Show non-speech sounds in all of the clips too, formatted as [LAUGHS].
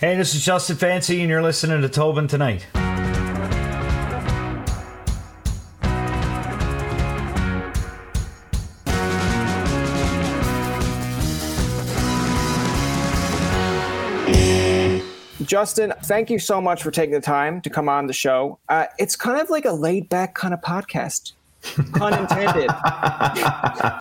Hey, this is Justin Fancy, and you're listening to Tobin Tonight. Justin, thank you so much for taking the time to come on the show. Uh, it's kind of like a laid back kind of podcast, pun intended.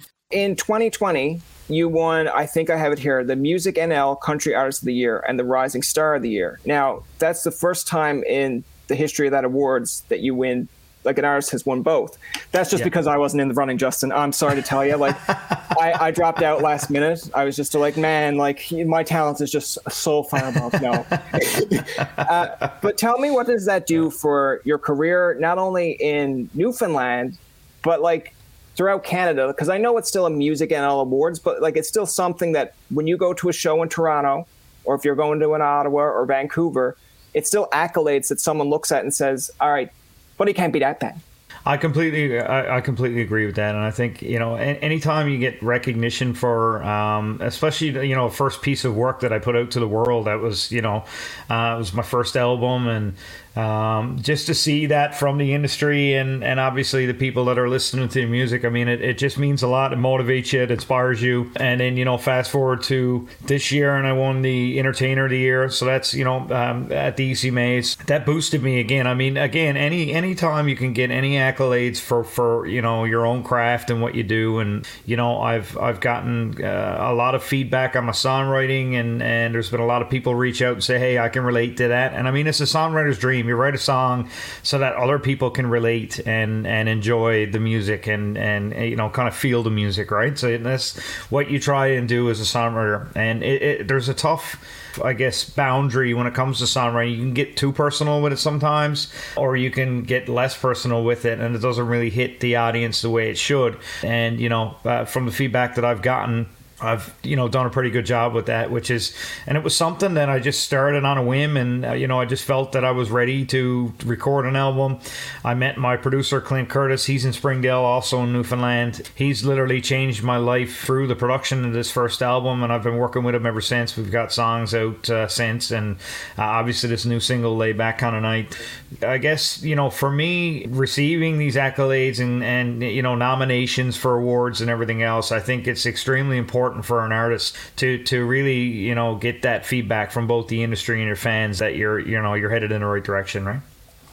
[LAUGHS] In 2020, you won, I think I have it here, the Music NL Country Artist of the Year and the Rising Star of the Year. Now, that's the first time in the history of that awards that you win like an artist has won both. That's just yeah. because I wasn't in the running, Justin. I'm sorry to tell you. Like, [LAUGHS] I, I, dropped out last minute. I was just like, man, like my talent is just so far above. No. [LAUGHS] uh, but tell me, what does that do for your career, not only in Newfoundland, but like throughout Canada? Because I know it's still a music NL awards, but like it's still something that when you go to a show in Toronto, or if you're going to an Ottawa or Vancouver, it's still accolades that someone looks at and says, all right, but can't be that bad. I completely, I, I, completely agree with that, and I think you know, anytime you get recognition for, um, especially you know, first piece of work that I put out to the world, that was you know, uh, it was my first album, and um, just to see that from the industry and, and obviously the people that are listening to the music, I mean, it, it just means a lot. It motivates you, it inspires you. And then, you know, fast forward to this year and I won the Entertainer of the Year. So that's, you know, um, at the ECMAs. That boosted me again. I mean, again, any any time you can get any accolades for, for you know, your own craft and what you do. And, you know, I've I've gotten uh, a lot of feedback on my songwriting and, and there's been a lot of people reach out and say, hey, I can relate to that. And I mean, it's a songwriter's dream you write a song so that other people can relate and and enjoy the music and and you know kind of feel the music, right? So that's what you try and do as a songwriter. And it, it, there's a tough I guess, boundary when it comes to songwriting. You can get too personal with it sometimes, or you can get less personal with it, and it doesn't really hit the audience the way it should. And, you know, uh, from the feedback that I've gotten, I've you know done a pretty good job with that, which is, and it was something that I just started on a whim, and uh, you know I just felt that I was ready to record an album. I met my producer Clint Curtis. He's in Springdale, also in Newfoundland. He's literally changed my life through the production of this first album, and I've been working with him ever since. We've got songs out uh, since, and uh, obviously this new single "Lay Back Kind of Night." I guess you know for me receiving these accolades and and you know nominations for awards and everything else, I think it's extremely important important for an artist to to really you know get that feedback from both the industry and your fans that you're you know you're headed in the right direction, right?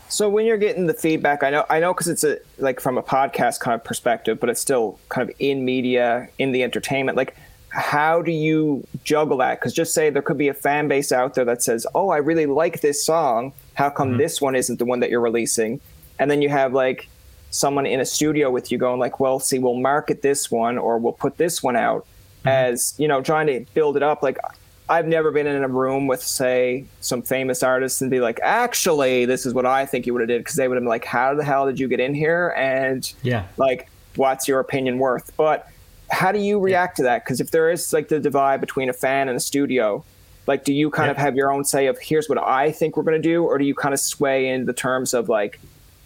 So when you're getting the feedback, I know I know because it's a like from a podcast kind of perspective, but it's still kind of in media, in the entertainment. Like, how do you juggle that? Because just say there could be a fan base out there that says, "Oh, I really like this song. How come mm-hmm. this one isn't the one that you're releasing?" And then you have like someone in a studio with you going like, "Well, see, we'll market this one or we'll put this one out." Mm-hmm. as you know trying to build it up like I've never been in a room with, say, some famous artists and be like, actually, this is what I think you would have did, because they would have been like, how the hell did you get in here? And yeah, like, what's your opinion worth? But how do you react yeah. to that? Because if there is like the divide between a fan and a studio, like, do you kind yeah. of have your own say of here's what I think we're going to do, or do you kind of sway in the terms of like,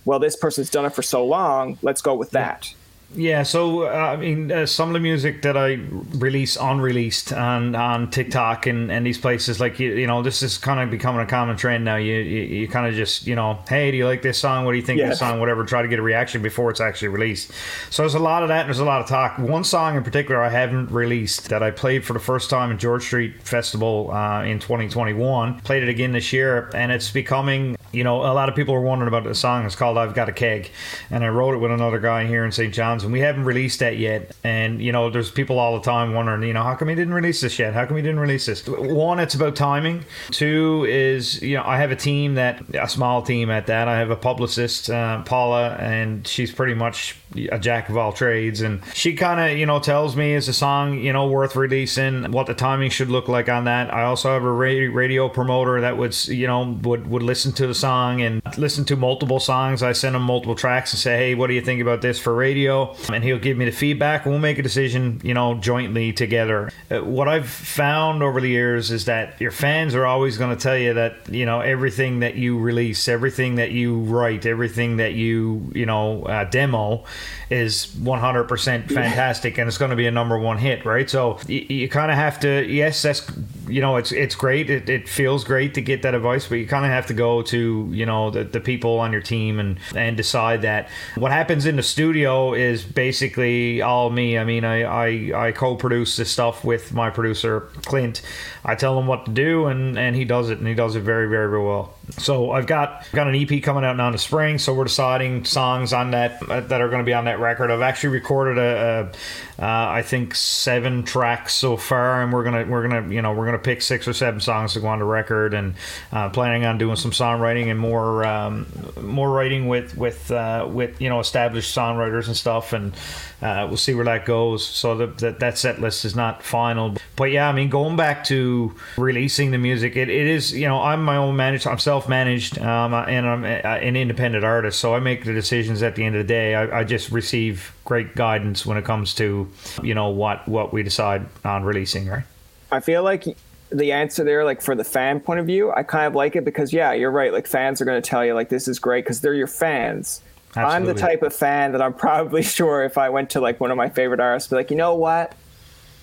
well, this person's done it for so long, let's go with that? Yeah, so uh, I mean, uh, some of the music that I release unreleased on on TikTok and, and these places, like you, you know, this is kind of becoming a common trend now. You you, you kind of just you know, hey, do you like this song? What do you think of this song? Whatever. Try to get a reaction before it's actually released. So there's a lot of that. and There's a lot of talk. One song in particular I haven't released that I played for the first time in George Street Festival uh, in 2021. Played it again this year, and it's becoming you know, a lot of people are wondering about the song. It's called "I've Got a Keg," and I wrote it with another guy here in St. John's and we haven't released that yet. And you know, there's people all the time wondering, you know, how come he didn't release this yet? How come he didn't release this? One, it's about timing. Two is, you know, I have a team that a small team at that. I have a publicist, uh, Paula, and she's pretty much a jack of all trades, and she kind of, you know, tells me is a song, you know, worth releasing, what the timing should look like on that. I also have a radio promoter that would, you know, would would listen to the song and listen to multiple songs. I send him multiple tracks and say, hey, what do you think about this for radio? And he'll give me the feedback, we'll make a decision, you know, jointly together. Uh, what I've found over the years is that your fans are always going to tell you that, you know, everything that you release, everything that you write, everything that you, you know, uh, demo is 100% fantastic and it's going to be a number one hit, right? So you, you kind of have to, yes, that's, you know, it's it's great. It, it feels great to get that advice, but you kind of have to go to, you know, the, the people on your team and, and decide that. What happens in the studio is basically all me. I mean, I, I, I co produce this stuff with my producer, Clint. I tell him what to do and, and he does it and he does it very, very, very well. So I've got got an EP coming out now in the spring. So we're deciding songs on that uh, that are going to be on that record. I've actually recorded a, a uh, I think seven tracks so far, and we're gonna we're gonna you know we're gonna pick six or seven songs to go on the record, and uh, planning on doing some songwriting and more um, more writing with with uh, with you know established songwriters and stuff, and uh, we'll see where that goes. So the, that set list is not final, but yeah, I mean going back to releasing the music, it, it is you know I'm my own manager, I'm self managed, um, and I'm an independent artist, so I make the decisions at the end of the day. I, I just receive great guidance when it comes to you know what what we decide on releasing, right? I feel like the answer there, like for the fan point of view, I kind of like it because yeah, you're right. Like fans are going to tell you like this is great because they're your fans. Absolutely. I'm the type of fan that I'm [LAUGHS] probably sure if I went to like one of my favorite artists, be like, you know what,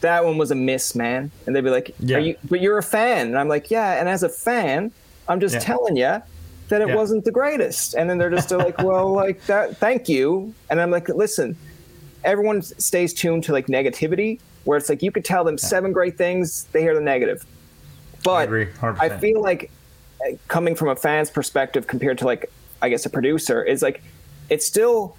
that one was a miss, man, and they'd be like, yeah. You, but you're a fan, and I'm like, yeah, and as a fan, I'm just yeah. telling you that it yeah. wasn't the greatest, and then they're just like, well, [LAUGHS] like that, thank you, and I'm like, listen, everyone stays tuned to like negativity, where it's like you could tell them seven great things, they hear the negative. But I, I feel like uh, coming from a fan's perspective compared to like I guess a producer is like it's still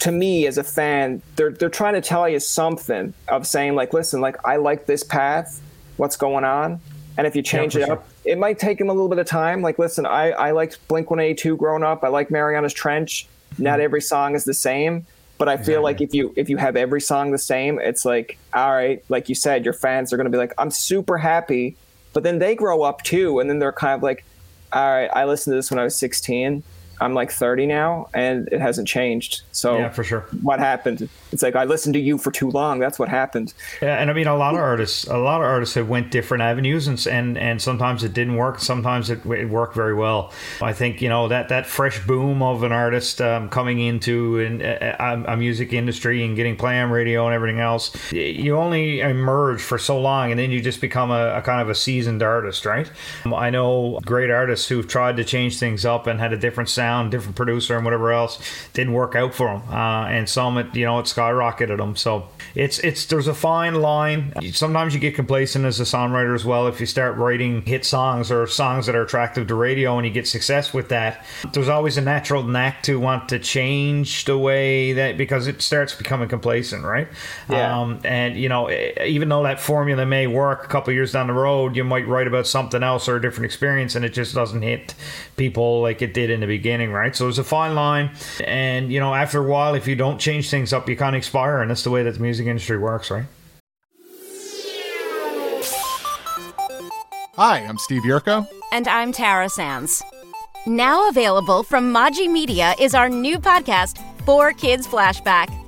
to me as a fan they're they're trying to tell you something of saying like listen like I like this path what's going on and if you change yeah, it up sure. it might take them a little bit of time like listen I I liked Blink 182 growing up I like Marianas Trench not mm-hmm. every song is the same but I feel like if you if you have every song the same it's like all right like you said your fans are going to be like I'm super happy but then they grow up too, and then they're kind of like, all right, I listened to this when I was 16. I'm like 30 now, and it hasn't changed. So yeah, for sure. What happened? It's like I listened to you for too long. That's what happened. Yeah, and I mean, a lot of artists, a lot of artists have went different avenues, and and and sometimes it didn't work. Sometimes it, it worked very well. I think you know that that fresh boom of an artist um, coming into an, a, a, music industry and getting play on radio and everything else. You only emerge for so long, and then you just become a, a kind of a seasoned artist, right? I know great artists who've tried to change things up and had a different sound sound, different producer, and whatever else didn't work out for them. Uh, and some, it, you know, it skyrocketed them. So it's it's there's a fine line. Sometimes you get complacent as a songwriter as well. If you start writing hit songs or songs that are attractive to radio and you get success with that, there's always a natural knack to want to change the way that because it starts becoming complacent, right? Yeah. Um, and you know, even though that formula may work a couple years down the road, you might write about something else or a different experience, and it just doesn't hit people like it did in the beginning, right? So there's a fine line, and you know, after a while, if you don't change things up, you kind of expire, and that's the way that the music industry works, right? Hi, I'm Steve Yerko. And I'm Tara Sands. Now available from Maji Media is our new podcast, Four Kids Flashback.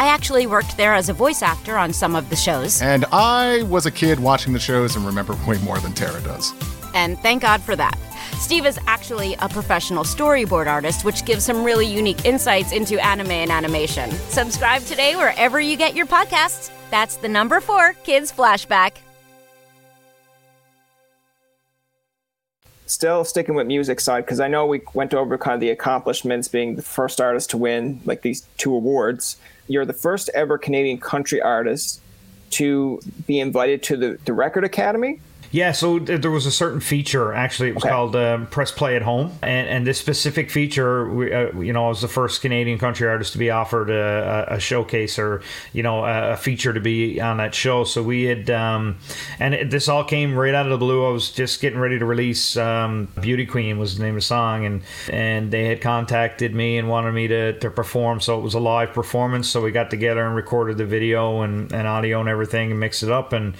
I actually worked there as a voice actor on some of the shows. And I was a kid watching the shows and remember way more than Tara does. And thank God for that. Steve is actually a professional storyboard artist, which gives some really unique insights into anime and animation. Subscribe today wherever you get your podcasts. That's the number four Kids Flashback. still sticking with music side because I know we went over kind of the accomplishments, being the first artist to win like these two awards. You're the first ever Canadian country artist to be invited to the, the Record Academy. Yeah, so th- there was a certain feature. Actually, it was Okay. called um, Press Play at Home, and and this specific feature, we, uh, you know, I was the first Canadian country artist to be offered a, a, showcase or you know a, a feature to be on that show. So we had, um, and it, this all came right out of the blue. I was just getting ready to release um, "Beauty Queen" was the name of the song, and and they had contacted me and wanted me to, to perform. So it was a live performance. So we got together and recorded the video and, and audio and everything and mixed it up and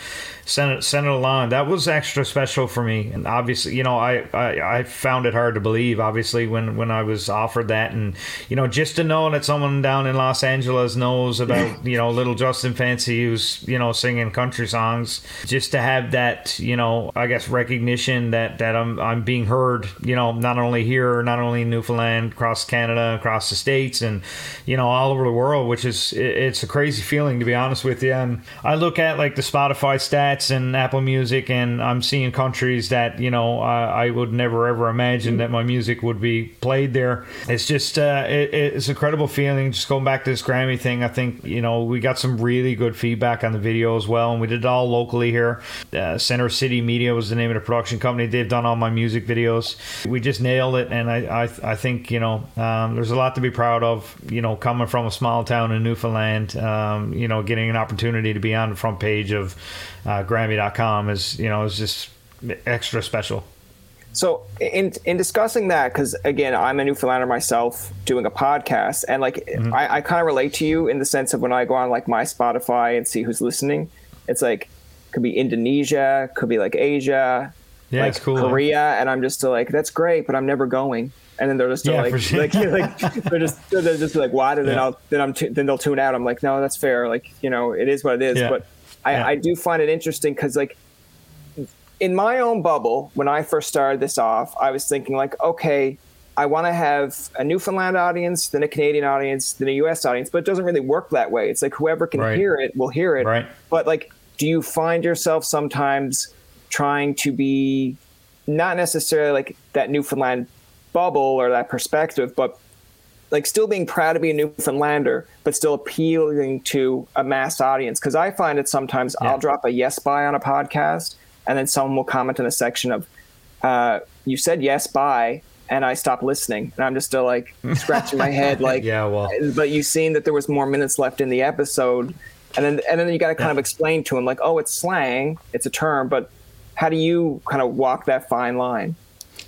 sent it sent it along. That was extra special for me, and obviously, you know, I, I I found it hard to believe. Obviously, when when I was offered that, and you know, just to know that someone down in Los Angeles knows about [LAUGHS] you know little Justin Fancy who's you know singing country songs, just to have that you know, I guess recognition that that I'm I'm being heard. You know, not only here, not only in Newfoundland, across Canada, across the states, and you know, all over the world, which is it, it's a crazy feeling to be honest with you. And I look at like the Spotify stats and Apple Music, and I'm seeing countries that you know I, I would never ever imagine that my music would be played there. It's just uh, it, it's incredible feeling. Just going back to this Grammy thing, I think you know we got some really good feedback on the video as well, and we did it all locally here. Uh, Center City Media was the name of the production company. They've done all my music videos. We just nailed it, and I I, I think you know um, there's a lot to be proud of. You know, coming from a small town in Newfoundland, um, you know, getting an opportunity to be on the front page of uh, Grammy.com is you know is just extra special. So in in discussing that, because again, I'm a Newfoundlander myself, doing a podcast, and like I, I kind of relate to you in the sense of when I go on like my Spotify and see who's listening, it's like could be Indonesia, could be like Asia, Yeah, like cool. Korea, and I'm just like that's great, but I'm never going. And then they're just Yeah, like, sure. like, [LAUGHS] like they're just they're just like why? And then I'll then I'm tu- then they'll tune out. I'm like no, that's fair. Like you know, it is what it is. Yeah. But I, Yeah. I do find it interesting because like in my own bubble, when I first started this off, I was thinking like, okay, I want to have a Newfoundland audience, then a Canadian audience, then a US audience, but it doesn't really work that way. It's like whoever can Right. hear it will hear it. Right. But like, do you find yourself sometimes trying to be not necessarily like that Newfoundland bubble or that perspective, but like still being proud to be a Newfoundlander, but still appealing to a mass audience. Because I find it sometimes Yeah. I'll drop a yes by on a podcast, and then someone will comment in a section of, uh, "You said yes by," and I stop listening, and I'm just still like [LAUGHS] scratching my head, like, Yeah, well. But you seen that there was more minutes left in the episode, and then and then you got to kind of explain to him like, "Oh, it's slang, it's a term," but how do you kind of walk that fine line?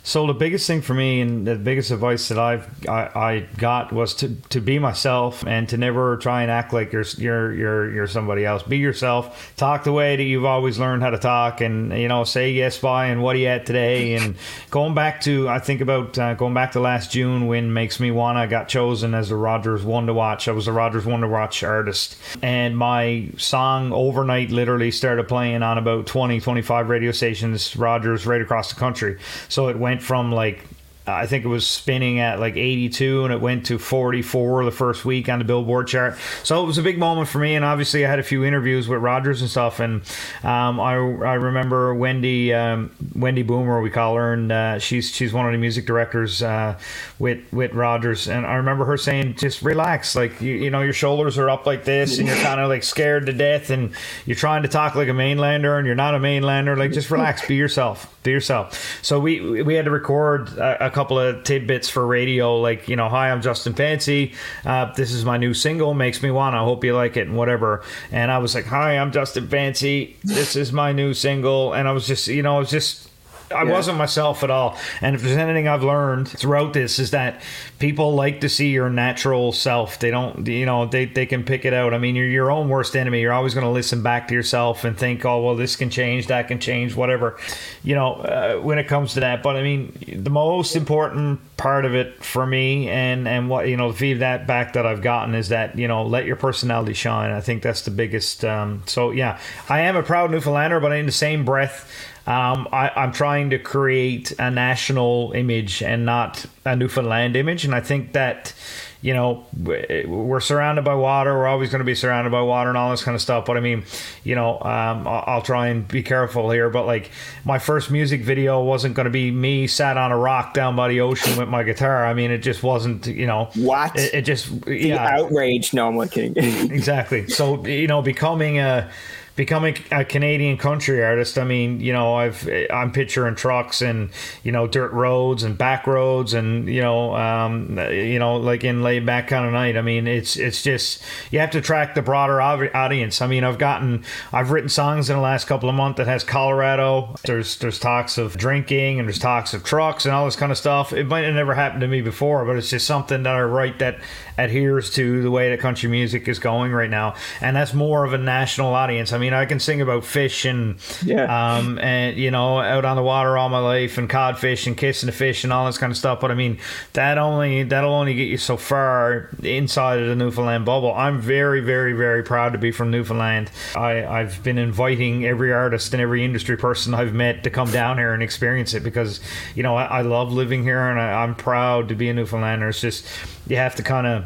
So the biggest thing for me and the biggest advice that I've I, I got was to, to be myself and to never try and act like you're you're you're you're somebody else. Be yourself. Talk the way that you've always learned how to talk, and you know say yes bye, and what are you at today. And going back to I think about uh, going back to last June when Makes Me Wanna got chosen as the Rogers One to Watch. I was a Rogers One to Watch artist, and my song overnight literally started playing on about 20 25 radio stations Rogers right across the country. So it went from like I think it was spinning at like 82 and it went to 44 the first week on the Billboard chart. So it was a big moment for me. And obviously, I had a few interviews with Rogers and stuff. And um, I, I remember Wendy um, Wendy Boomer, we call her, and uh, she's she's one of the music directors uh, with with Rogers. And I remember her saying, "Just relax, like you, you know, your shoulders are up like this, and you're [LAUGHS] kind of like scared to death, and you're trying to talk like a mainlander, and you're not a mainlander. Like just relax, be yourself, be yourself." So we we had to record a, a couple of tidbits for radio, like you know, "Hi, I'm Justin Fancy. Uh, this is my new single, makes me wanna. I hope you like it, and whatever." And I was like, "Hi, I'm Justin Fancy. This is my new single," and I was just, you know, I was just. I wasn't myself at all. And if there's anything I've learned throughout this is that people like to see your natural self. They don't, you know, they, they can pick it out. I mean, you're your own worst enemy. You're always going to listen back to yourself and think, oh, well, this can change, that can change, whatever, you know, uh, when it comes to that. But I mean, the most important part of it for me and, and what, you know, the feedback back that I've gotten is that, you know, let your personality shine. I think that's the biggest. Um, so, yeah, I am a proud Newfoundlander, but in the same breath, um, I, I'm trying to create a national image and not a Newfoundland image, and I think that you know, we're surrounded by water. We're always going to be surrounded by water and all this kind of stuff. But I mean, you know, um, I'll try and be careful here. But like, my first music video wasn't going to be me sat on a rock down by the ocean with my guitar. I mean, it just wasn't, you know, what it, it just the yeah. outrage. No, I'm kidding. [LAUGHS] exactly. So you know, becoming a becoming a Canadian country artist, I mean, you know, I've I'm picturing trucks and you know dirt roads and back roads and you know, um, you know, like in laid back kind of night. I mean, it's it's just you have to track the broader audience. I mean, I've gotten I've written songs in the last couple of months that has Colorado. There's there's talks of drinking and there's talks of trucks and all this kind of stuff. It might have never happened to me before, but it's just something that I write that adheres to the way that country music is going right now, and that's more of a national audience. I mean, I mean I can sing about fish and yeah, um, and you know, out on the water all my life and codfish and kissing the fish and all this kind of stuff. But I mean, that only that'll only get you so far inside of the Newfoundland bubble. I'm very, very, very proud to be from Newfoundland. I I've been inviting every artist and every industry person I've met to come down here and experience it because you know I, I love living here and I, I'm proud to be a Newfoundlander. It's just you have to kind of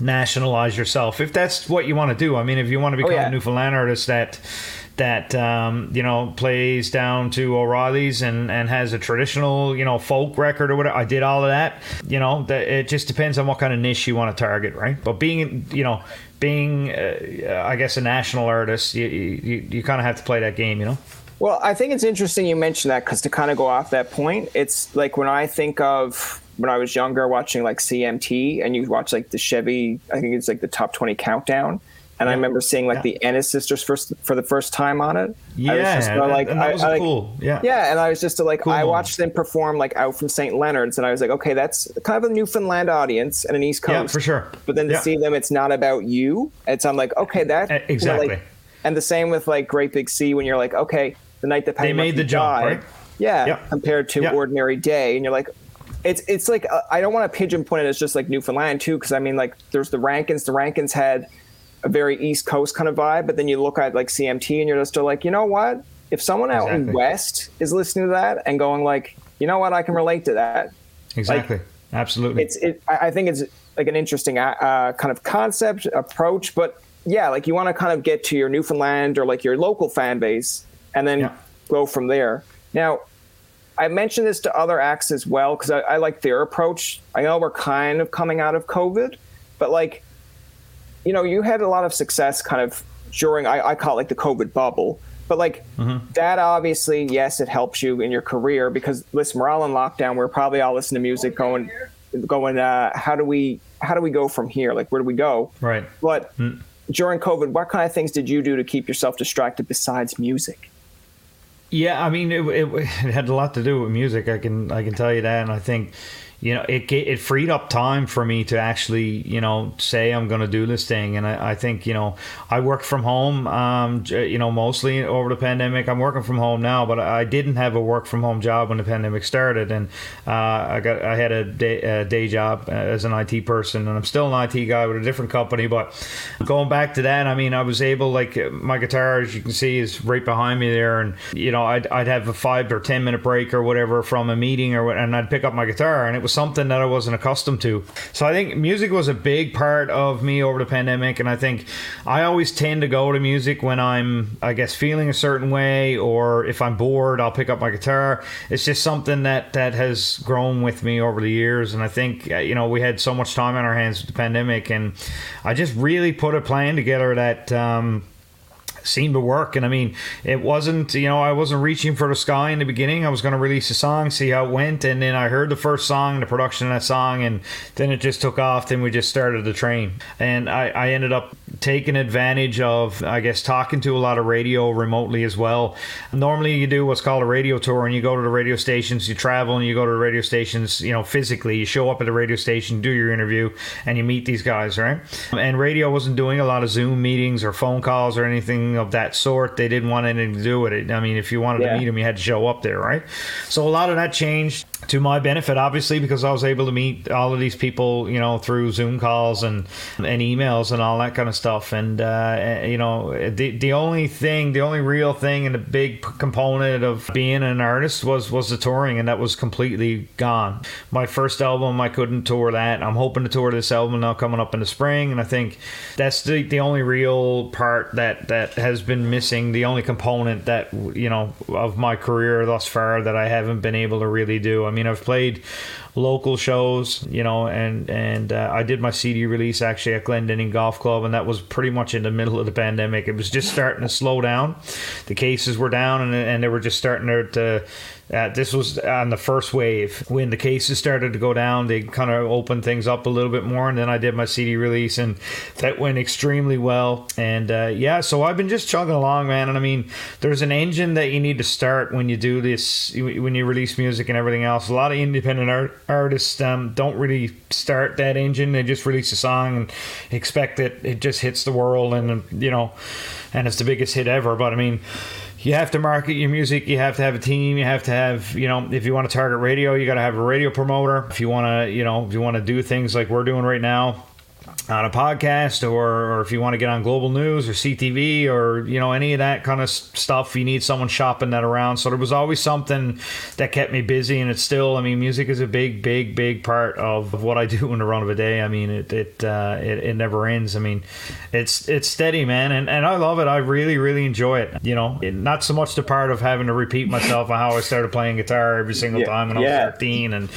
nationalize yourself if that's what you want to do. I mean, if you want to become oh, yeah. a Newfoundland artist that that um, you know plays down to O'Reilly's and and has a traditional you know folk record or whatever. I did all of that. You know, that it just depends on what kind of niche you want to target, right? But being you know being uh, I guess a national artist, you you, you kind of have to play that game, you know. Well, I think it's interesting you mentioned that because to kind of go off that point, it's like when I think of when I was younger watching like CMT and you watch like the Chevy, I think it's like the top 20 countdown. And yeah. I remember seeing like yeah. the Ennis sisters first for the first time on it. Yeah, I was just, like, and that was I, cool. Yeah, yeah, and I was just like, cool I watched them perform like out from St. Leonard's, and I was like, okay, that's kind of a Newfoundland audience and an East Coast, yeah, for sure. But then to yeah. see them, it's not about you. It's I'm like, okay, that exactly. You know, like, and the same with like Great Big Sea when you're like, okay, the night that Paddy they made the jump, died, right? Yeah, compared to Ordinary Day, and you're like, it's it's like uh, I don't want to pigeon point it as just like Newfoundland too, because I mean like there's the Rankins. The Rankins had a very East Coast kind of vibe, but then you look at like CMT and you're just like, you know what? If someone out exactly. in West is listening to that and going like, you know what, I can relate to that. Exactly. Like, Absolutely. It's it. I think it's like an interesting uh, uh, kind of concept approach, but yeah, like you want to kind of get to your Newfoundland or like your local fan base, and then yeah. go from there. Now, I mentioned this to other acts as well because I, I, like their approach. I know we're kind of coming out of COVID, but like, you know, you had a lot of success kind of during, I, I call it like the COVID bubble. But like mm-hmm. that, obviously, yes, it helps you in your career because listen, we're all in lockdown. We're probably all listening to music, going, going. Uh, how do we, how do we go from here? Like, where do we go? Right. But mm. during COVID, what kind of things did you do to keep yourself distracted besides music? Yeah, I mean, it, it, [LAUGHS] it, had a lot to do with music. I can I can tell you that, and I think you know, it it freed up time for me to actually, you know, say I'm going to do this thing. And I, I, think, you know, I work from home, um, you know, mostly over the pandemic. I'm working from home now, but I didn't have a work from home job when the pandemic started. And uh, I got I had a day, a day job as an IT person, and I'm still an IT guy with a different company. But going back to that, I mean, I was able, like, my guitar, as you can see, is right behind me there. And, you know, I'd, I'd have a five or 10 minute break or whatever from a meeting, or and I'd pick up my guitar, and it was was something that I wasn't accustomed to. So I think music was a big part of me over the pandemic, and I think I always tend to go to music when I'm, I guess, feeling a certain way, or if I'm bored, I'll pick up my guitar. It's just something that that has grown with me over the years, and I think uh, you know we had so much time on our hands with the pandemic, and I just really put a plan together that. Um, seemed to work. And I mean, it wasn't, you know, I wasn't reaching for the sky in the beginning. I was going to release a song, see how it went. And then I heard the first song, the production of that song, and then it just took off. Then we just started the train. And I, I ended up taking advantage of, I guess, talking to a lot of radio remotely as well. Normally, you do what's called a radio tour, and you go to the radio stations, you travel, and you go to the radio stations, you know, physically. You show up at the radio station, do your interview, and you meet these guys, right? And radio wasn't doing a lot of Zoom meetings or phone calls or anything of that sort. They didn't want anything to do with it. I mean, if you wanted yeah. to meet them, you had to show up there, right? So a lot of that changed to my benefit, obviously, because I was able to meet all of these people, you know, through Zoom calls and and emails and all that kind of stuff stuff. And uh, you know, the the only thing, the only real thing, and the big component of being an artist was was the touring, and that was completely gone. My first album, I couldn't tour that. I'm hoping to tour this album now coming up in the spring, and I think that's the the only real part that that has been missing. The only component that you know of my career thus far that I haven't been able to really do. I mean, I've played local shows, you know, and and uh, I did my CD release actually at Glendenning Golf Club, and that was pretty much in the middle of the pandemic. It was just starting to slow down. The cases were down, and and they were just starting to uh, this was on the first wave when the cases started to go down. They kind of opened things up a little bit more, and then I did my CD release, and that went extremely well. And uh, yeah, so I've been just chugging along, man. And I mean, there's an engine that you need to start when you do this, when you release music and everything else. A lot of independent art, artists um, don't really start that engine; they just release a song and expect that it just hits the world, and you know, and it's the biggest hit ever. But I mean you have to market your music. You have to have a team. You have to have, you know, if you want to target radio, you got to have a radio promoter. If you want to, you know, if you want to do things like we're doing right now, on a podcast or, or if you want to get on global news or CTV or you know any of that kind of stuff you need someone shopping that around. So there was always something that kept me busy and it's still I mean music is a big big big part of what I [LAUGHS] do in the run of a day. I mean it it, uh, it, it never ends. I mean it's it's steady man. And, and I love it. I really really enjoy it. You know it, not so much the part of having to repeat myself on how I started playing guitar every single yeah, time when I was 13 and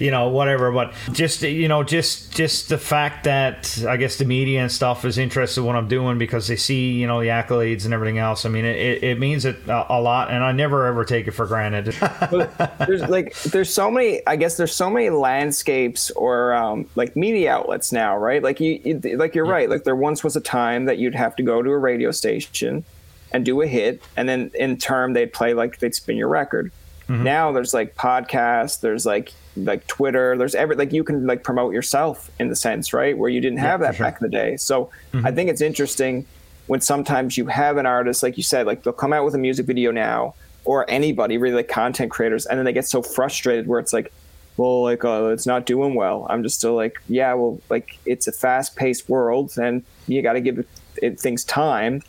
you know whatever. But just you know just just the fact that I guess the media and stuff is interested in what I'm doing because they see you know the accolades and everything else. I mean, it, it means it a lot, and I never ever take it for granted. [LAUGHS] there's like there's so many. I guess there's so many landscapes or um, like media outlets now, right? Like you, you like you're yeah. right. Like there once was a time that you'd have to go to a radio station and do a hit, and then in turn they'd play like they'd spin your record. Mm-hmm. Now there's like podcasts, there's like like Twitter, there's every like you can like promote yourself in the sense, right? Where you didn't have yeah, that sure. back in the day. So mm-hmm. I think it's interesting when sometimes you have an artist, like you said, like they'll come out with a music video now, or anybody really like content creators, and then they get so frustrated where it's like, well, like uh, it's not doing well. I'm just still like, yeah, well, like it's a fast paced world, and you got to give it, it, things time.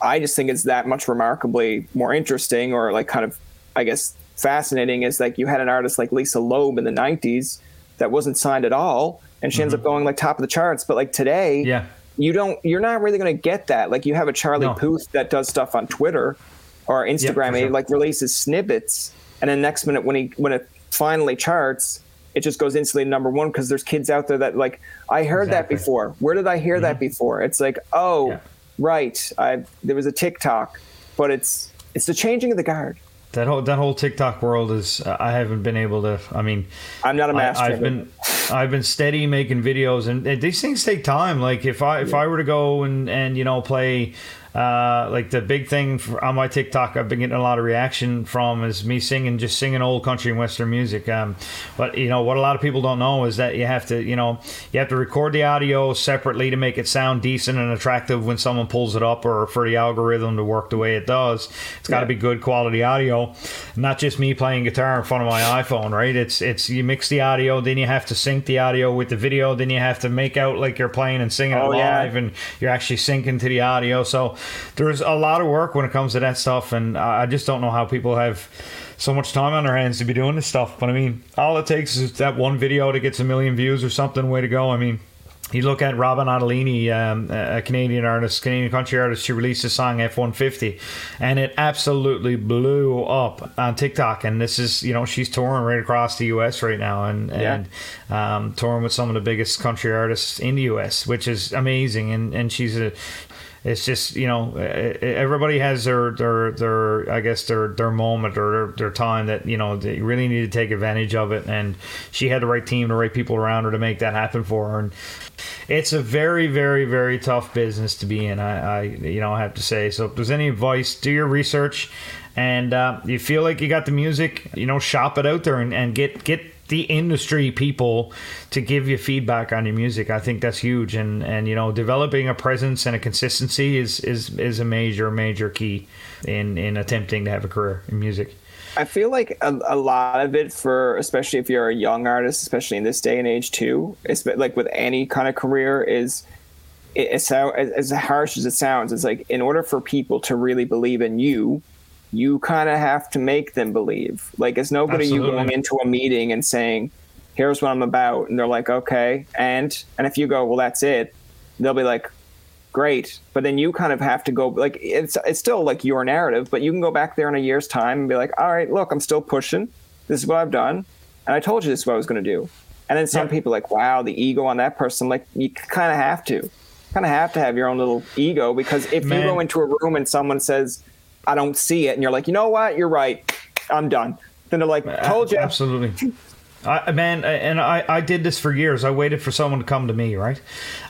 I just think it's that much remarkably more interesting, or like kind of, I guess, fascinating is like you had an artist like Lisa Loeb in the 90s that wasn't signed at all and she mm-hmm. ends up going like top of the charts but like today yeah you don't you're not really going to get that like you have a charlie no. puth that does stuff on twitter or instagram and sure. he like releases snippets and then next minute when he when it finally charts it just goes instantly number one because there's kids out there that like i heard exactly. that before where did i hear mm-hmm. that before it's like oh yeah. right i there was a tiktok but it's it's the changing of the guard that whole that whole TikTok world is uh, I haven't been able to. I mean, I'm not a master. I, have been [LAUGHS] I've been steady making videos, and, and, these things take time. Like if I if yeah. I were to go and and you know play uh, like the big thing for, on my TikTok, I've been getting a lot of reaction from is me singing, just singing old country and western music. Um, but you know what a lot of people don't know is that you have to, you know, you have to record the audio separately to make it sound decent and attractive when someone pulls it up, or for the algorithm to work the way it does. It's got to yeah. be good quality audio, not just me playing guitar in front of my iPhone, right? It's it's you mix the audio, then you have to sync the audio with the video, then you have to make out like you're playing and singing oh, live, yeah. and you're actually syncing to the audio. So there's a lot of work when it comes to that stuff, and I just don't know how people have so much time on their hands to be doing this stuff. But I mean, all it takes is that one video to get a million views or something. Way to go! I mean, you look at Robyn Ottolini, um, a Canadian artist, Canadian country artist. She released a song F one fifty, and it absolutely blew up on TikTok. And this is, you know, she's touring right across the U.S. right now, and yeah. and um, touring with some of the biggest country artists in the U.S., which is amazing. And and she's a it's just you know everybody has their their their I guess their their moment or their, their time that you know they really need to take advantage of it. And she had the right team the right people around her to make that happen for her. And it's a very very very tough business to be in I, I you know I have to say. So if there's any advice do your research. And uh, you feel like you got the music you know shop it out there and, and get get the industry people to give you feedback on your music. I think that's huge, and and you know developing a presence and a consistency is is is a major major key in in attempting to have a career in music. I feel like a, a lot of it for especially if you're a young artist, especially in this day and age too, it's like with any kind of career is it, it's how, as harsh as it sounds, it's like in order for people to really believe in you, you kind of have to make them believe. Like it's nobody Absolutely. you going into a meeting and saying, "Here's what I'm about," and they're like, "Okay," and and if you go, "Well, that's it," they'll be like, "Great," but then you kind of have to go like it's it's still like your narrative, but you can go back there in a year's time and be like, "All right, look, I'm still pushing. This is what I've done, and I told you this is what I was going to do." And then some Yeah. people are like, "Wow, the ego on that person." Like you kind of have to, kind of have to have your own little ego because if Man. you go into a room and someone says, "I don't see it," and you're like, "You know what? You're right. I'm done." Then they're like, "Told you." Absolutely. [LAUGHS] I, man, and I, I did this for years. I waited for someone to come to me, right?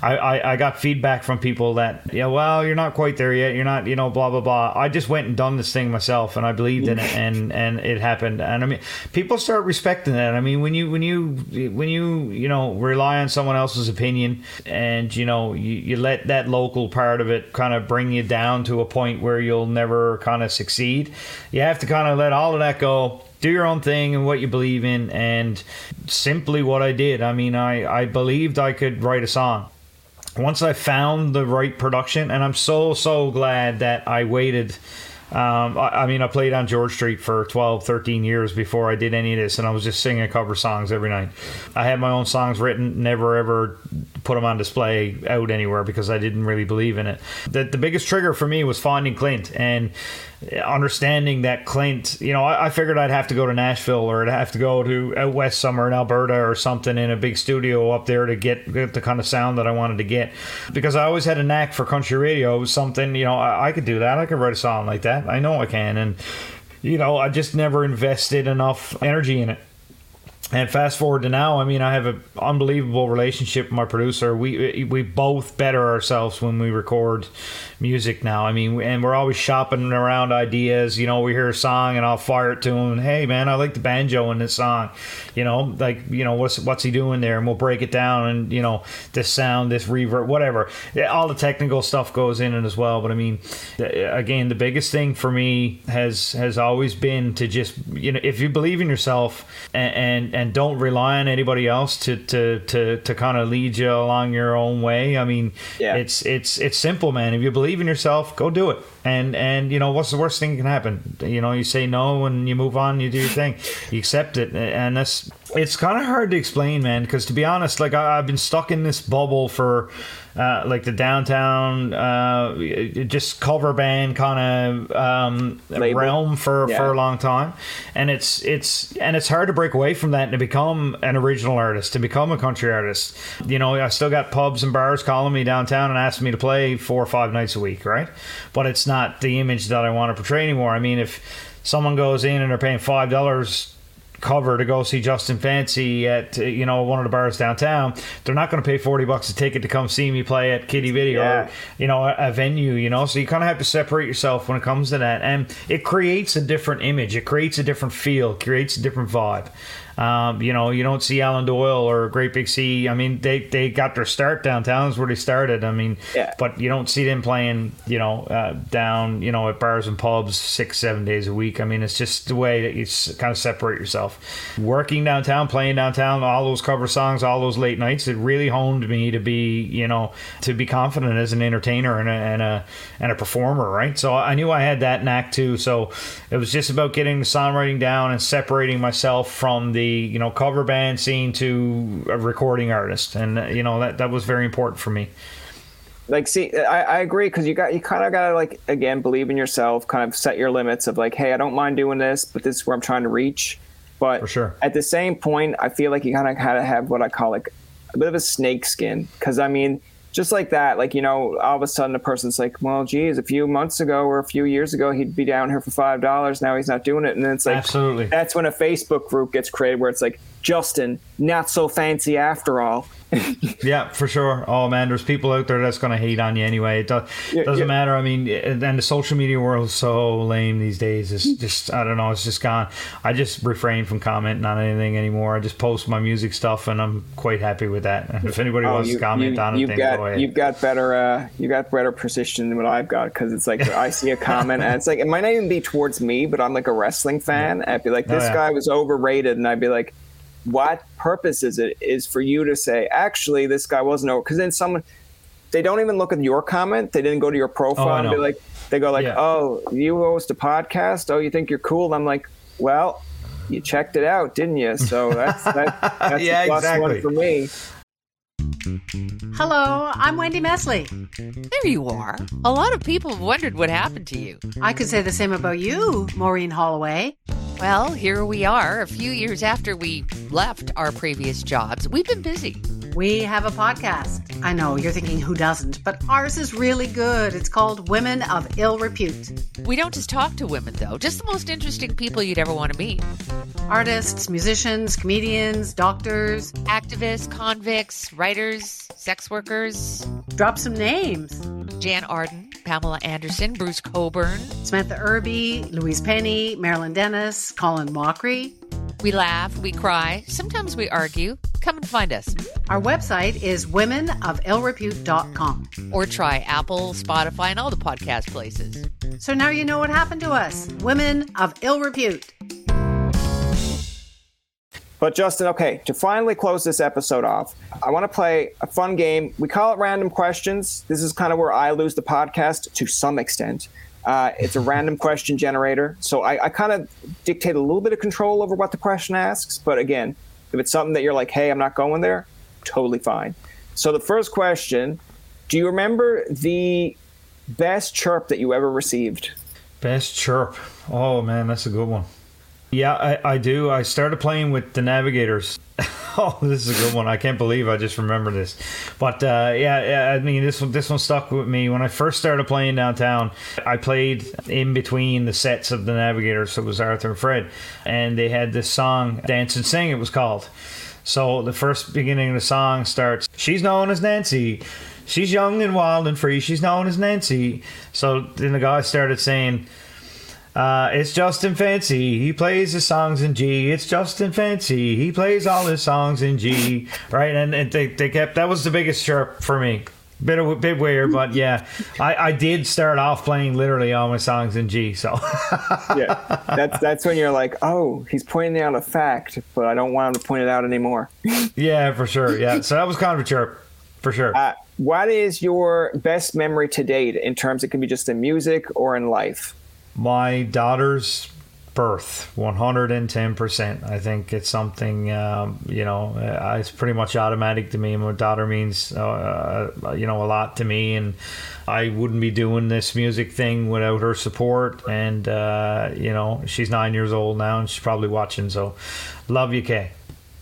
I, I, I got feedback from people that, yeah, well, you're not quite there yet. You're not, you know, blah, blah, blah. I just went and done this thing myself and I believed in it and, and it happened. And I mean, people start respecting that. I mean, when you, when you, when you, you know, rely on someone else's opinion and, you know, you, you let that local part of it kind of bring you down to a point where you'll never kind of succeed, you have to kind of let all of that go do your own thing and what you believe in and simply what i did. I mean i i believed i could write a song. Once i found the right production and i'm so so glad that i waited um, I, I mean i played on george street for 12 13 years before i did any of this and i was just singing cover songs every night. I had my own songs written never ever put them on display out anywhere because i didn't really believe in it. The, the biggest trigger for me was finding clint and understanding that Clint, you know, I, I, figured I'd have to go to Nashville or I'd have to go to out west somewhere in Alberta or something in a big studio up there to get, get the kind of sound that I wanted to get. Because I always had a knack for country radio. It was something, you know, I, I could do that. I could write a song like that. I know I can. And, you know, I just never invested enough energy in it. And fast forward to now, I mean, I have an unbelievable relationship with my producer. We we both better ourselves when we record music now. I mean, and we're always shopping around ideas. You know, we hear a song and I'll fire it to him. Hey, man, I like the banjo in this song. You know, like you know what's what's he doing there, and we'll break it down. And you know, this sound, this reverb, whatever. All the technical stuff goes in it as well. But I mean, uh, again, the biggest thing for me has has always been to just you know, if you believe in yourself and, and and don't rely on anybody else to to to, to kind of lead you along your own way. I mean, Yeah. it's it's it's simple, man. If you believe in yourself, go do it. And and you know what's the worst thing that can happen? You know, you say no and you move on, you do your thing, you accept it, and that's it's kind of hard to explain, man. Because to be honest, like I, I've been stuck in this bubble for. Uh, like the downtown, uh, just cover band kind of um, realm for, Yeah. for a long time, and it's it's and it's hard to break away from that and to become an original artist, to become a country artist. You know, I still got pubs and bars calling me downtown and asking me to play four or five nights a week, right? But it's not the image that I want to portray anymore. I mean, if someone goes in and they're paying five dollars cover to go see Justin Fancy at you know one of the bars downtown, they're not going to pay forty bucks a ticket to come see me play at Quidi Vidi Yeah. or you know a, a venue. You know, so you kind of have to separate yourself when it comes to that, and it creates a different image. It creates a different feel. Creates a different vibe. Um, you know, you don't see Alan Doyle or Great Big Sea. I mean, they, they got their start downtown is where they started. I mean, Yeah. but you don't see them playing, you know, uh, down, you know, at bars and pubs six, seven days a week. I mean, it's just the way that you kind of separate yourself. Working downtown, playing downtown, all those cover songs, all those late nights, it really honed me to be, you know, to be confident as an entertainer and a, and a, and a performer, right? So I knew I had that knack too. So it was just about getting the songwriting down and separating myself from the, you know, cover band scene to a recording artist. And, uh, you know, that, that was very important for me. like see i, I agree because you got you kind of gotta like again believe in yourself kind of set your limits of like hey i don't mind doing this but this is where i'm trying to reach but For sure. at the same point i feel like you kind of kind of have what i call like a bit of a snake skin because i mean just like that like you know all of a sudden a person's like well geez a few months ago or a few years ago he'd be down here for five dollars now he's not doing it and then it's like Absolutely. that's when a facebook group gets created where it's like justin not so fancy after all [LAUGHS] Yeah, for sure. Oh man, there's people out there that's going to hate on you anyway. It do- Yeah, doesn't yeah. matter. I mean, and the social media world is so lame these days. It's just I don't know. It's just gone. I just refrain from commenting on anything anymore. I just post my music stuff, and I'm quite happy with that. And if anybody wants to comment on it, Oh, you've then got, go ahead. You've got better, uh, you got better precision than what I've got because it's like I see a comment and it's like it might not even be towards me, but I'm like a wrestling fan. And I'd be like, Oh, this yeah. guy was overrated, and I'd be like, what purpose is it? Is for you to say actually this guy wasn't over? Because then someone. they don't even look at your comment. They didn't go to your profile Oh, and be like, they go like, Yeah. "Oh, you host a podcast? Oh, you think you're cool?" And I'm like, "Well, you checked it out, didn't you?" So that's that, [LAUGHS] that's Yeah, a plus one exactly. for me. Hello, I'm Wendy Mesley. There you are. A lot of people have wondered what happened to you. I could say the same about you, Maureen Holloway. Well, here we are, a few years after we left our previous jobs. We've been busy. We have a podcast. I know you're thinking who doesn't, but ours is really good. It's called Women of Ill Repute. We don't just talk to women, though, just the most interesting people you'd ever want to meet Artists, musicians, comedians, doctors. activists, convicts, writers, sex workers. Drop some names Jann Arden, Pamela Anderson, Bruce Cockburn. Samantha Irby, Louise Penny, Marilyn Denis, Colin Mochrie. We laugh, we cry, sometimes we argue. Come and find us. Our website is womenofillrepute.com. Or try Apple, Spotify, and all the podcast places. So now you know what happened to us. Women of Ill Repute. But Justin, okay, to finally close this episode off, I want to play a fun game. We call it random questions. This is kind of where I lose the podcast to some extent. Uh, it's a random question generator, so I, I kind of dictate a little bit of control over what the question asks. But again, if it's something that you're like, "Hey, I'm not going there," totally fine. So the first question: Do you remember the best chirp that you ever received? Best chirp. Oh man, that's a good one. Yeah, I, I do. I started playing with the Navigators. [LAUGHS] oh, this is a good one. I can't believe I just remember this. But uh, yeah, I mean this one this one stuck with me when I first started playing downtown. I played in between the sets of the Navigators. So it was Arthur and Fred, and they had this song, "Dance and Sing." It was called. So the first beginning of the song starts, She's known as Nancy. She's young and wild and free. She's known as Nancy. So then the guy started saying, uh, It's Justin Fancy. He plays his songs in G. It's Justin Fancy. He plays all his songs in G. Right? And, and they, they kept, that was the biggest chirp for me. Bit of bit weird, but yeah, I, I did start off playing literally all my songs in G. So [LAUGHS] yeah, that's that's when you're like, oh, he's pointing out a fact, but I don't want him to point it out anymore. [LAUGHS] yeah, for sure. Yeah, so that was kind of a chirp, for sure. Uh, what is your best memory to date in terms? It can be just in music or in life. My daughter's birth 110% i think it's something um, you know uh, it's pretty much automatic to me. My daughter means uh, uh, you know a lot to me and i wouldn't be doing this music thing without her support. And uh, you know she's nine years old now and she's probably watching so love you kay.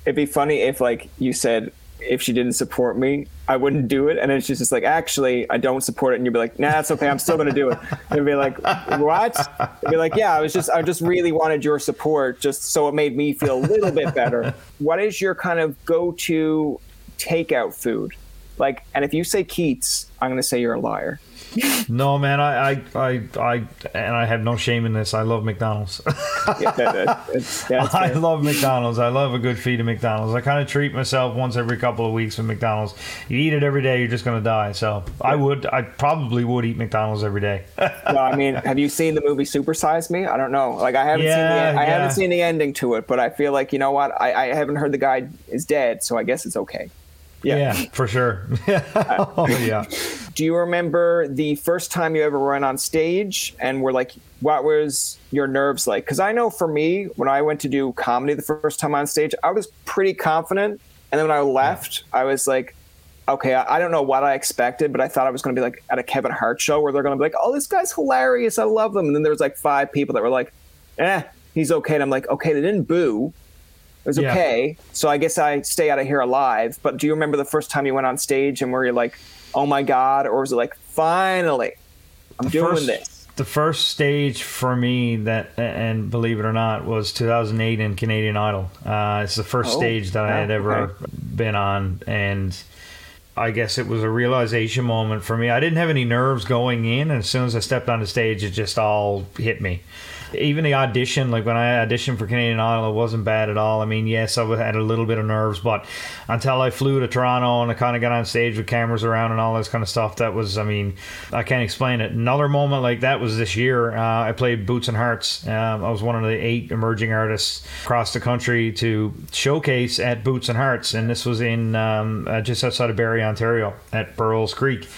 It'd be funny if like you said if she didn't support me, I wouldn't do it, and then she's just like, actually, I don't support it, and you'd be like, nah, it's okay, I'm still gonna do it. And be like, what? You'd be like, yeah, I was just, I just really wanted your support, just so it made me feel a little bit better. [LAUGHS] What is your kind of go-to takeout food? Like, and if you say Keats, I'm gonna say you're a liar. No man I, I i i and i have no shame in this i love mcdonald's Yeah, that- that- that's- [LAUGHS] that's I love McDonald's. I love a good feed of McDonald's. I kind of treat myself once every couple of weeks with McDonald's. You eat it every day, you're just going to die. So I would, I probably would eat McDonald's every day. No, I mean, have you seen the movie Super Size Me? I don't know. Like, I haven't Yeah, seen the I yeah. haven't seen the ending to it, but I feel like you know what? I, I haven't heard the guy is dead, so I guess it's okay. Yeah. yeah for sure. [LAUGHS] oh, yeah. Do you remember the first time you ever went on stage and were like, what was your nerves like? Because I know for me, when I went to do comedy the first time on stage, I was pretty confident, and then when I left, I was like. Okay, I I don't know what I expected, but I thought I was going to be like at a Kevin Hart show where they're going to be like, "Oh, this guy's hilarious, I love them," and then there was like five people that were like, "Eh, he's okay," and I'm like, "Okay, they didn't boo, it was Yeah. okay. So I guess I stay out of here alive. But do you remember the first time you went on stage and were you're like, oh my God? Or was it like, finally, I'm doing first, this? The first stage for me that, and believe it or not, was 2008 in Canadian Idol. Uh, it's the first Oh, stage that I had ever okay. been on, and I guess it was a realization moment for me. I didn't have any nerves going in, and as soon as I stepped on the stage, it just all hit me. Even the audition, like when I auditioned for Canadian Idol, it wasn't bad at all. I mean, yes, I had a little bit of nerves, but until I flew to Toronto and I kind of got on stage with cameras around and all this kind of stuff, that was, I mean, I can't explain it. Another moment like that was this year. Uh, I played Boots and Hearts. Um, I was one of the eight emerging artists across the country to showcase at Boots and Hearts, and this was in um, uh, just outside of Barrie, Ontario, at Burl's Creek,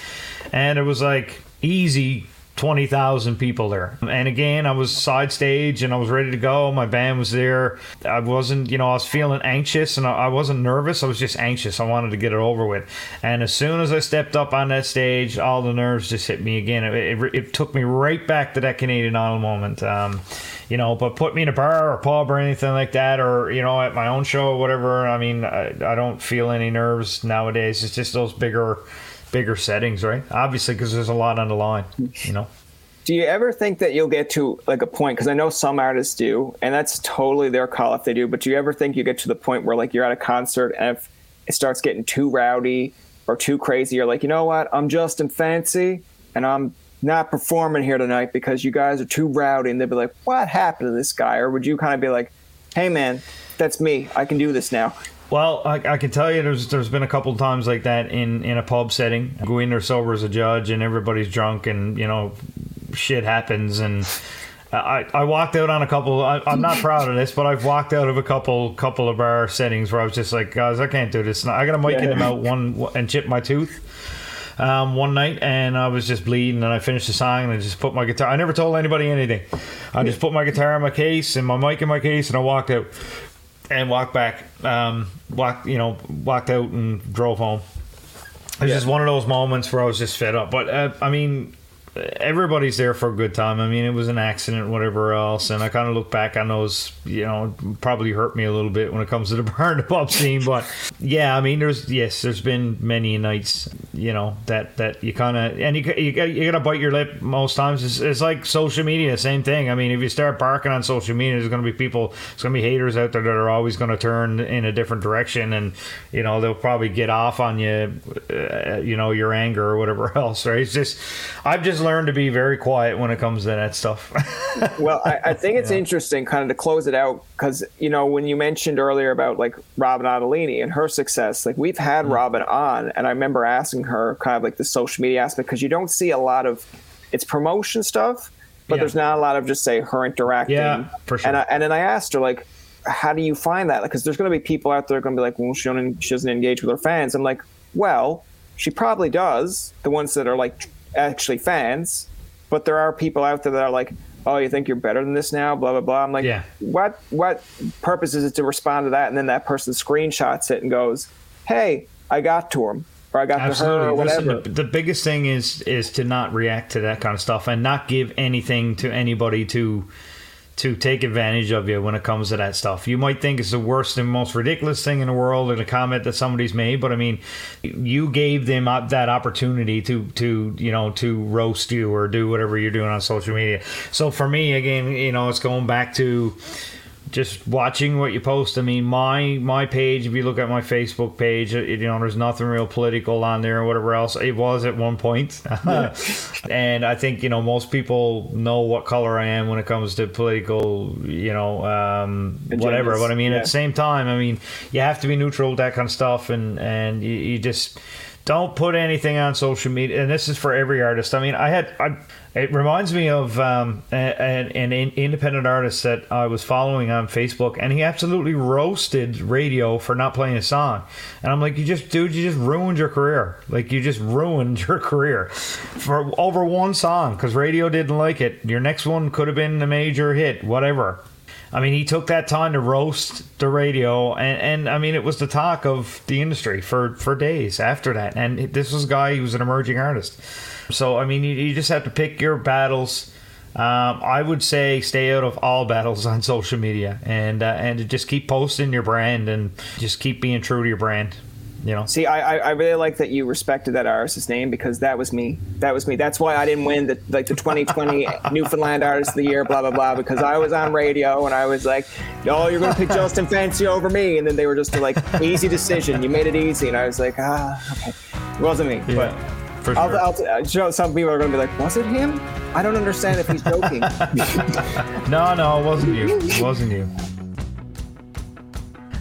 and it was like easy 20,000 people there. And again, I was side stage and I was ready to go. My band was there. I wasn't, you know, I was feeling anxious and I wasn't nervous. I was just anxious. I wanted to get it over with. And as soon as I stepped up on that stage, all the nerves just hit me again. It, it, it took me right back to that Canadian Idol moment. Um, you know, but put me in a bar or pub or anything like that, or you know, at my own show or whatever. I mean, I, I don't feel any nerves nowadays. It's just those bigger bigger settings, right? Obviously, because there's a lot on the line, you know. Do you ever think that you'll get to like a point? Because I know some artists do, and that's totally their call if they do. But do you ever think you get to the point where like you're at a concert and if it starts getting too rowdy or too crazy, you're like, you know what? I'm Justin Fancy, and I'm not performing here tonight because you guys are too rowdy. And they'd be like, what happened to this guy? Or would you kind of be like, hey man, that's me. I can do this now. Well, I, I, can tell you, there's there's been a couple of times like that in in a pub setting. Go in there sober as a judge, and everybody's drunk, and you know, shit happens, and. I, I walked out on a couple. I, am not proud of this, but I've walked out of a couple couple of bar settings where I was just like, guys, I can't do this. I got a mic yeah. in the mouth one and chip my tooth um, one night, and I was just bleeding. And I finished the song, and I just put my guitar. I never told anybody anything. I just put my guitar in my case and my mic in my case, and I walked out and walked back. Um, walked, you know, walked out and drove home. It was yeah. just one of those moments where I was just fed up. But uh, I mean, everybody's there for a good time. I mean, it was an accident, whatever else, and I kind of look back on those. You know, probably hurt me a little bit when it comes to the and the pub scene. But yeah, I mean, there's yes, there's been many nights, you know, that that you kind of and you you you got to bite your lip most times. It's, it's like social media, same thing. I mean, if you start barking on social media, there's going to be people, there's going to be haters out there that are always going to turn in a different direction, and you know they'll probably get off on you, uh, you know, your anger or whatever [LAUGHS] else. Right? It's just I've just learned to be very quiet when it comes to that stuff. [LAUGHS] well, I, I, think it's yeah. interesting, kind of to close it out, because you know when you mentioned earlier about like Robyn Ottolini and her success, like we've had mm-hmm. Robyn on, and I remember asking her kind of like the social media aspect because you don't see a lot of it's promotion stuff, but yeah. there's not a lot of just say her interacting. Yeah, for sure. And, I, and then I asked her like, how do you find that? Because there's going to be people out there going to be like, well, she, she doesn't engage with her fans. I'm like, well, she probably does. The ones that are like actually fans, but there are people out there that are like, "Oh, you think you're better than this now?" Blah blah blah. I'm like, yeah. what what purpose is it to respond to that? And then that person screenshots it and goes, "Hey, I got to him." Or I got Absolutely. to her or whatever. Listen, the, the biggest thing is is to not react to that kind of stuff and not give anything to anybody to to take advantage of you when it comes to that stuff. You might think it's the worst and most ridiculous thing in the world in a comment that somebody's made, but I mean, you gave them that opportunity to to you know to roast you or do whatever you're doing on social media. So for me, again, you know, it's going back to just watching what you post. I mean, my my page. If you look at my Facebook page, it, you know, there's nothing real political on there or whatever else. It was at one point, [LAUGHS] and I think you know most people know what color I am when it comes to political, you know, um, whatever. But I mean, yeah. at the same time, I mean, you have to be neutral with that kind of stuff, and and you, you just don't put anything on social media. And this is for every artist. I mean, I had I it reminds me of um, an, an, independent artist that I was following on Facebook, and he absolutely roasted radio for not playing a song. And I'm like, you just, dude, you just ruined your career. Like, you just ruined [LAUGHS] your career for over one song because radio didn't like it. Your next one could have been a major hit, whatever. I mean, he took that time to roast the radio, and, and I mean, it was the talk of the industry for, for days after that. And this was a guy who was an emerging artist. So I mean, you, you just have to pick your battles. Um, I would say stay out of all battles on [LAUGHS] social media, and uh, and just keep posting your brand and just keep being true to your brand. You know. See, I, I really like that you respected that artist's name because that was me. That was me. That's why I didn't win the like the 2020 [LAUGHS] Newfoundland Artist of the Year, blah blah blah, because I was on radio and I was like, "Oh, you're gonna pick Justin Fancy over me," and then they were just like, "Easy decision. You made it easy," and I was like, "Ah, okay." It wasn't me, yeah. but for sure. I'll, I'll, uh, you know, some people are going to be like, "Was it him?" I don't understand if he's joking. [LAUGHS] no, no, it wasn't you. It wasn't you.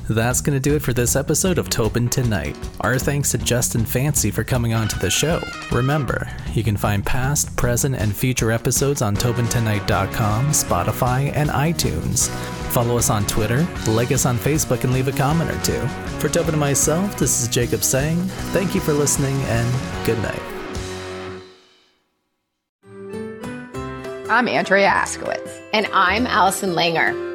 That's going to do it for this episode of Tobin Tonight. Our thanks to Justin Fancy for coming on to the show. Remember, you can find past, present, and future episodes on TobinTonight.com, Spotify, and iTunes. Follow us on Twitter, like us on Facebook, and leave a comment or two. For Tobin and myself, this is Jacob saying thank you for listening and good night. I'm Andrea Askowitz. And I'm Allison Langer.